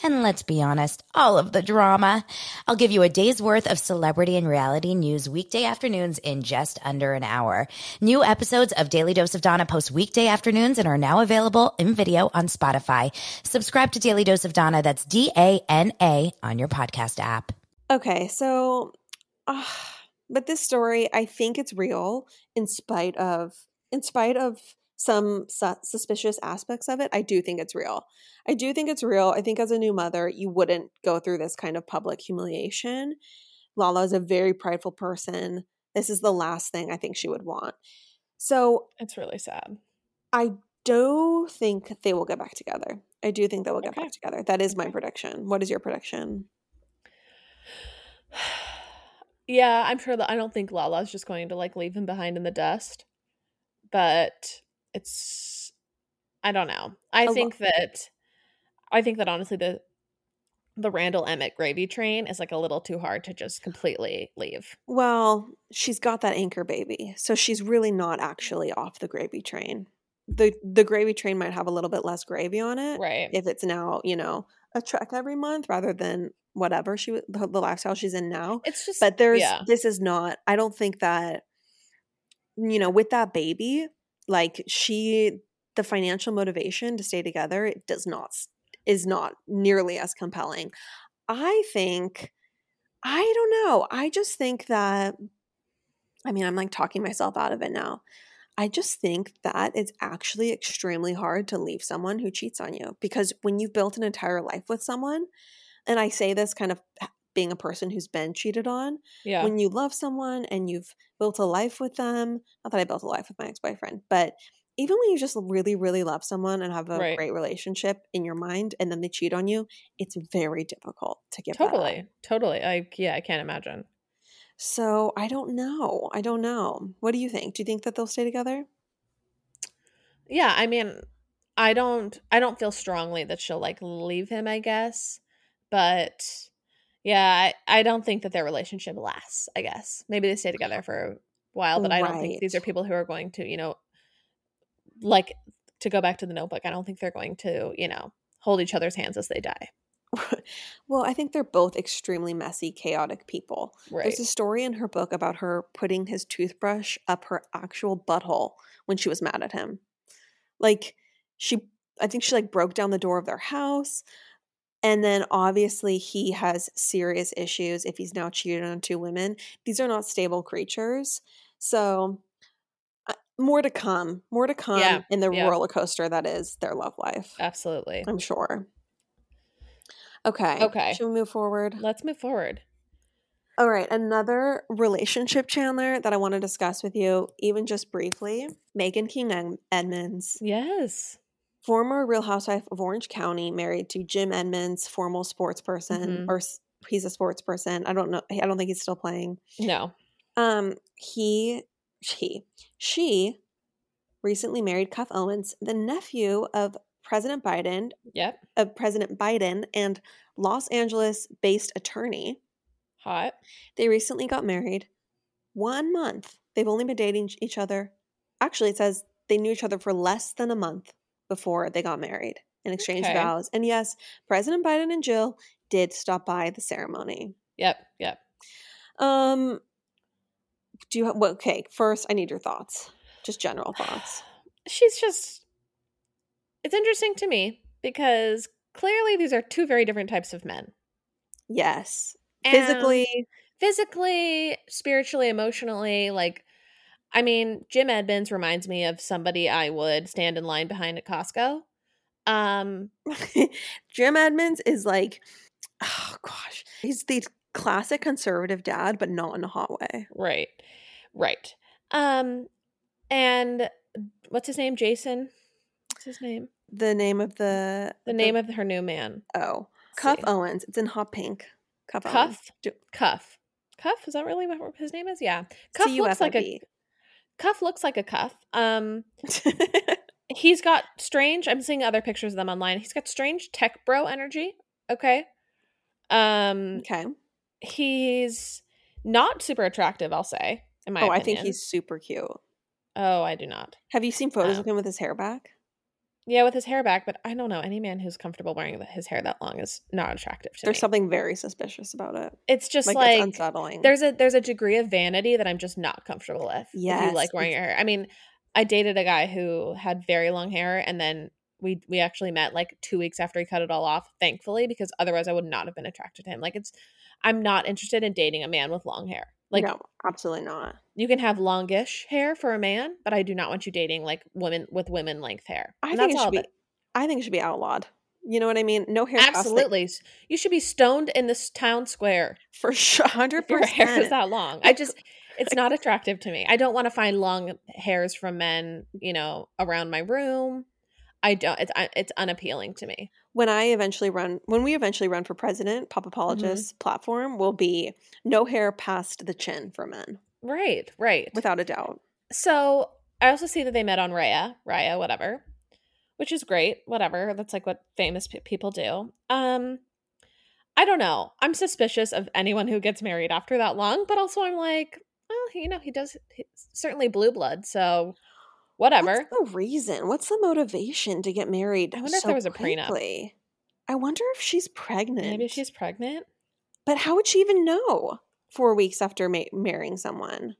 And let's be honest, all of the drama. I'll give you a day's worth of celebrity and reality news weekday afternoons in just under an hour. New episodes of Daily Dose of Dana post weekday afternoons and are now available in video on Spotify. Subscribe to Daily Dose of Dana. That's D A N A on your podcast app. Okay, so, uh, but this story, I think it's real in spite of, in spite of some su- suspicious aspects of it. I do think it's real. I do think it's real. I think as a new mother, you wouldn't go through this kind of public humiliation. Lala is a very prideful person. This is the last thing I think she would want. So It's really sad. I do think they will get back together. I do think they will get Okay. back together. That is my prediction. What is your prediction? yeah, I'm sure that I don't think Lala's just going to like leave him behind in the dust. But it's I don't know. I lo- think that I think that honestly the the Randall Emmett gravy train is like a little too hard to just completely leave. Well, she's got that anchor baby, so she's really not actually off the gravy train. the The gravy train might have a little bit less gravy on it Right. if it's now, you know, a trek every month rather than whatever she the, the lifestyle she's in now. It's just But there's yeah. this is not. I don't think that you know with that baby, like she the financial motivation to stay together it does not is not nearly as compelling. I think I don't know. I just think that I mean, I'm like talking myself out of it now. I just think that it's actually extremely hard to leave someone who cheats on you because when you've built an entire life with someone, and I say this kind of being a person who's been cheated on, Yeah. when you love someone and you've built a life with them, not that I built a life with my ex boyfriend, but even when you just really, really love someone and have a Right. great relationship in your mind and then they cheat on you, it's very difficult to give totally. Totally. I yeah, I can't imagine. So I don't know. I don't know. What do you think? Do you think that they'll stay together? Yeah, I mean, I don't I don't feel strongly that she'll like leave him, I guess. But yeah, I, I don't think that their relationship lasts, I guess. Maybe they stay together for a while, but I don't think these are people who are going to, you know, like to go back to the notebook, I don't think they're going to, you know, hold each other's hands as they die. well, I think they're both extremely messy, chaotic people. Right. There's a story in her book about her putting his toothbrush up her actual butthole when she was mad at him. Like she I think she like broke down the door of their house. And then obviously he has serious issues if he's now cheated on two women. These are not stable creatures. So uh, more to come. More to come Yeah, in the yeah. roller coaster that is their love life. Absolutely. I'm sure. Okay. Okay. Should we move forward? Let's move forward. All right. Another relationship Chanler that I want to discuss with you, even just briefly Meghan King Edmonds, Yes. Former Real Housewife of Orange County, married to Jim Edmonds, former sports person, Mhm. or he's a sports person. I don't know. I don't think he's still playing. No. Um, he, she, she recently married Cuffe Owens, the nephew of President Biden, Yep. of President Biden, and Los Angeles-based attorney. Hot. They recently got married. One month. They've only been dating each other. Actually, it says they knew each other for less than a month before they got married and exchanged Okay. vows. And yes, President Biden and Jill did stop by the ceremony. Yep. Yep. Um, do you have, well, okay, first, I need your thoughts. Just general thoughts. she's just it's interesting to me because clearly these are two very different types of men Yes. And Physically, physically spiritually emotionally like i mean jim edmonds reminds me of somebody i would stand in line behind at costco um Jim Edmonds is like, oh gosh, he's the classic conservative dad, but not in a hot way. right right um and what's his name jason What's his name? the name of the The name of her new man. oh Cuffe. Owens. It's in hot pink. Cuffe. Cuffe. Do- Cuffe. Cuffe. Is that really what his name is? Yeah. Cuff looks like a. Cuffe looks like a cuff. Um, he's got strange. I'm seeing other pictures of them online. He's got strange tech bro energy. Okay. Um, okay. he's not super attractive. I'll say. In my Oh, I think he's super cute. Oh, I do not. Have you seen photos Oh. of him with his hair back? Yeah, with his hair back, but I don't know. Any man who's comfortable wearing his hair that long is not attractive to There's me. something very suspicious about it. It's just Like, like, it's unsettling. there's a there's a degree of vanity that I'm just not comfortable with. if you like wearing your hair. I mean, I dated a guy who had very long hair, and then we we actually met like two weeks after he cut it all off. Thankfully, because otherwise I would not have been attracted to him. Like it's, I'm not interested in dating a man with long hair. Like no, absolutely not. you can have longish hair for a man, but I do not want you dating like women with women length hair. I And think it should be. that- I think it should be outlawed. You know what I mean? No hair. Absolutely. You should be stoned in this town square for sure. Hundred if your hair is that long. I just it's not attractive to me. I don't want to find long hairs from men, you know, around my room. I don't it's it's unappealing to me. When I eventually run, when we eventually run for president, Pop Apologist's platform will be no hair past the chin for men, Right, right. without a doubt. So I also see that they met on Raya, Raya, whatever, which is great. Whatever, that's like what famous pe- people do. Um, I don't know. I'm suspicious of anyone who gets married after that long, but also I'm like, well, you know, he does certainly blue blood, so whatever. What's the reason? What's the motivation to get married? I wonder if there was a prenup. quickly? I wonder if she's pregnant. Maybe she's pregnant. But how would she even know four weeks after ma- marrying someone?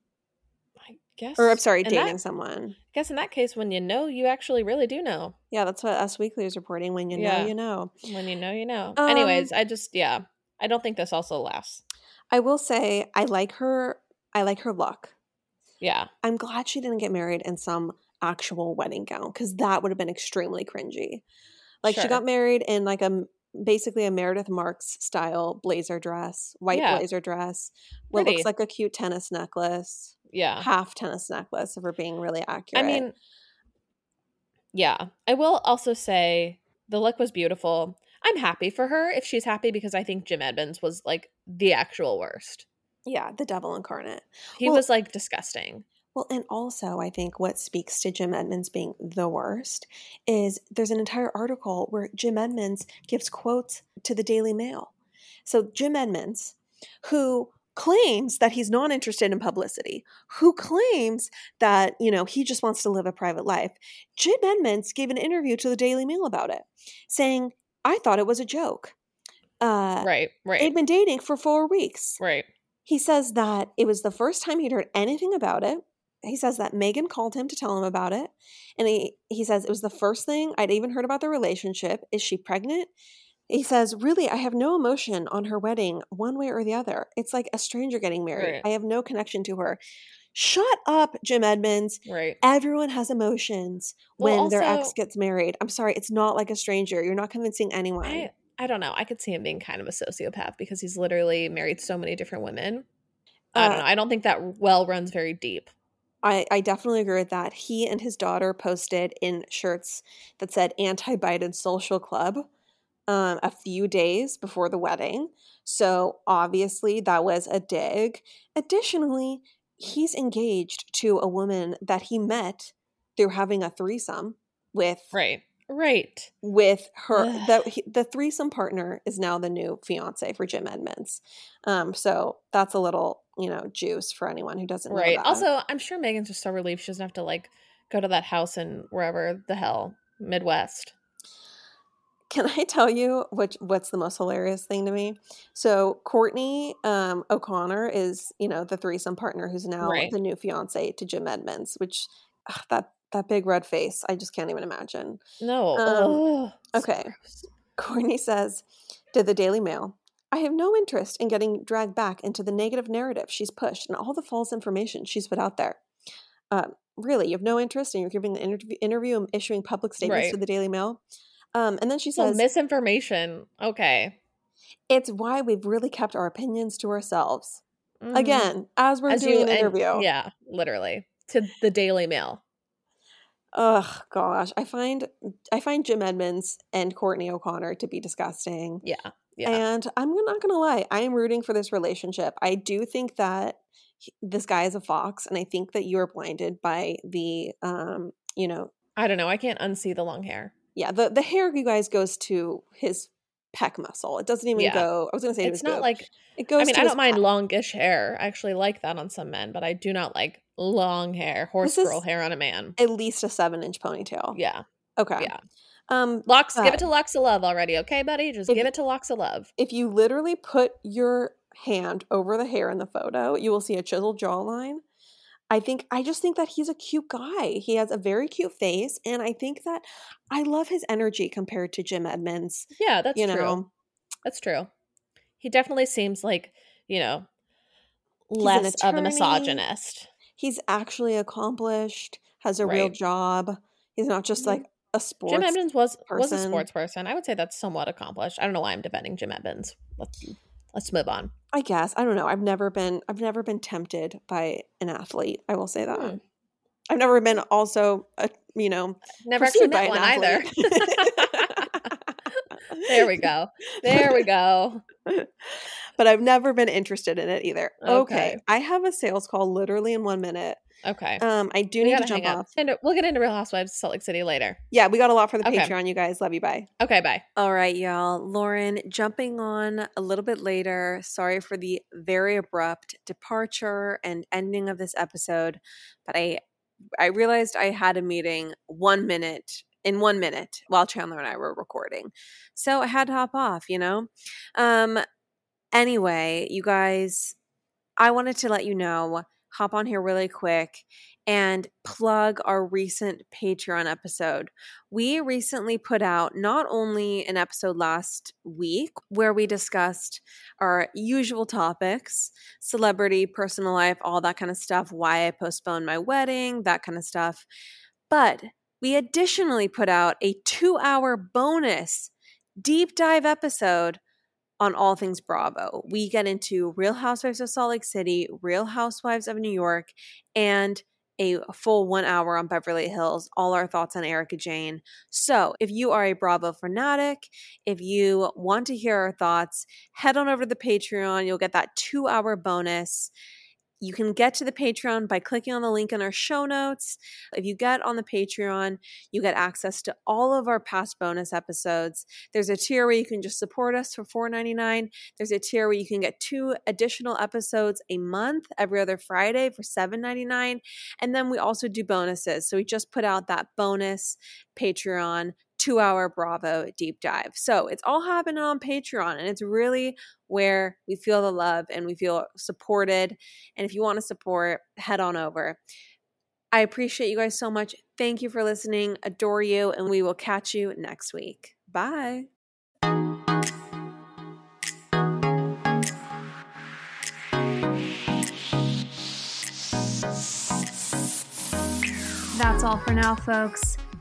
I guess. Or I'm sorry, dating that- someone. I guess in that case, when you know, you actually really do know. Yeah, that's what Us Weekly is reporting. When you Yeah. know, you know. When you know, you know. Um, Anyways, I just yeah, I don't think this also lasts. I will say I like her. I like her look. Yeah, I'm glad she didn't get married in some actual wedding gown because that would have been extremely cringy. Like she got married in like a basically a Meredith Marks style blazer dress, white Yeah. blazer dress, what Pretty. looks like a cute tennis necklace, yeah. half tennis necklace if we're being really accurate. I mean, yeah. I will also say the look was beautiful. I'm happy for her if she's happy because I think Jim Edmonds was like the actual worst. yeah, the devil incarnate. He Well- was like disgusting. Well, and also, I think what speaks to Jim Edmonds being the worst is there's an entire article where Jim Edmonds gives quotes to the Daily Mail. So, Jim Edmonds, who claims that he's not interested in publicity, who claims that, you know, he just wants to live a private life, Jim Edmonds gave an interview to the Daily Mail about it, saying, I thought it was a joke. Uh, right, right, They'd been dating for four weeks. right. He says that it was the first time he'd heard anything about it. He says that Meghan called him to tell him about it. And he, he says it was the first thing I'd even heard about the relationship. Is she pregnant? He says, Really, I have no emotion on her wedding one way or the other. It's like a stranger getting married. Right. I have no connection to her. Shut up, Jim Edmonds. Right. Everyone has emotions Well, when their ex gets married. I'm sorry, it's not like a stranger. You're not convincing anyone. I I don't know. I could see him being kind of a sociopath because he's literally married so many different women. I don't Uh, know. I don't think that well runs very deep. I, I definitely agree with that. He and his daughter posted in shirts that said anti Biden social club um, a few days before the wedding. So obviously that was a dig. Additionally, he's engaged to a woman that he met through having a threesome with Right. Right. with her the the threesome partner is now the new fiance for Jim Edmonds. Um so that's a little, you know, juice for anyone who doesn't Right. Also, I'm sure Meghan's just so relieved she doesn't have to like go to that house in wherever the hell Midwest. Can I tell you which what's the most hilarious thing to me? So Kortnie um, O'Connor is you know the threesome partner who's now Right. the new fiance to Jim Edmonds, which ugh, that that big red face I just can't even imagine. No. Um, okay. Kortnie says to the Daily Mail, "I have no interest in getting dragged back into the negative narrative she's pushed and all the false information she's put out there." Um, really, you have no interest, and you're giving the interview, interview and issuing public statements Right. to the Daily Mail. Um, and then she So says, misinformation. Okay. It's why we've really kept our opinions to ourselves. Mhm. Again, as we're As doing you an and- interview. yeah, literally. To the Daily Mail. Ugh, gosh, I find I find Jim Edmonds and Kortnie O'Connor to be disgusting. Yeah. Yeah. And I'm not gonna lie, I am rooting for this relationship. I do think that he- this guy is a fox, and I think that you are blinded by the, um, you know, I don't know. I can't unsee the long hair. yeah, the the hair, you guys, goes to his pec muscle. It doesn't even Yeah. go. I was gonna say It's not boob. like it goes. I mean, to I don't mind pec. longish hair. I actually like that on some men, but I do not like long hair, horse girl hair on a man. At least a seven inch ponytail. Yeah. Okay. Yeah. Um, Locks, give it to locks of love already, okay, buddy? Just If- give it to locks of love. if you literally put your hand over the hair in the photo, you will see a chiseled jawline. I think I just think that he's a cute guy. He has a very cute face, and I think that I love his energy compared to Jim Edmonds. Yeah, that's you true. know, That's true. He definitely seems like, you know, less of a misogynist. he's actually accomplished, has a real job. He's not just Mhm. like a sports. Jim Edmonds was was a sports person. I would say that's somewhat accomplished. I don't know why I'm defending Jim Edmonds. Let's let's move on. I guess I don't know. I've never been. I've never been tempted by an athlete. I will say that. Hmm. I've never been also, a, you know, Never actually met one an either. athlete. there we go. There we go. but I've never been interested in it either. Okay. Okay. I have a sales call literally in one minute. Okay. Um, I do we need to jump hang up. off. And we'll get into Real Housewives of Salt Lake City later. Yeah, we got a lot for the Okay. Patreon, you guys. Love you. Bye. Okay, bye. All right, y'all. Lauren jumping on a little bit later. Sorry for the very abrupt departure and ending of this episode, but I I realized I had a meeting 1 minute in 1 minute while Chanler and I were recording. So I had to hop off, you know. Um anyway, you guys, I wanted to let you know, hop on here really quick and plug our recent Patreon episode. We recently put out not only an episode last week where we discussed our usual topics celebrity, personal life, all that kind of stuff, why I postponed my wedding, that kind of stuff, but we additionally put out a two hour bonus deep dive episode on all things Bravo. We get into Real Housewives of Salt Lake City, Real Housewives of New York, and a full one hour on Beverly Hills, all our thoughts on Erika Jayne. So, if you are a Bravo fanatic, if you want to hear our thoughts, head on over to the Patreon. You'll get that two hour bonus. You can get to the Patreon by clicking on the link in our show notes. If you get on the Patreon, you get access to all of our past bonus episodes. There's a tier where you can just support us for $4.99. There's a tier where you can get two additional episodes a month every other Friday for $7.99. And then we also do bonuses. So we just put out that bonus Patreon two hour Bravo deep dive. So it's all happening on Patreon, and it's really where we feel the love and we feel supported. And if you want to support, head on over. I appreciate you guys so much. Thank you for listening. Adore you, and we will catch you next week. Bye. That's all for now, folks.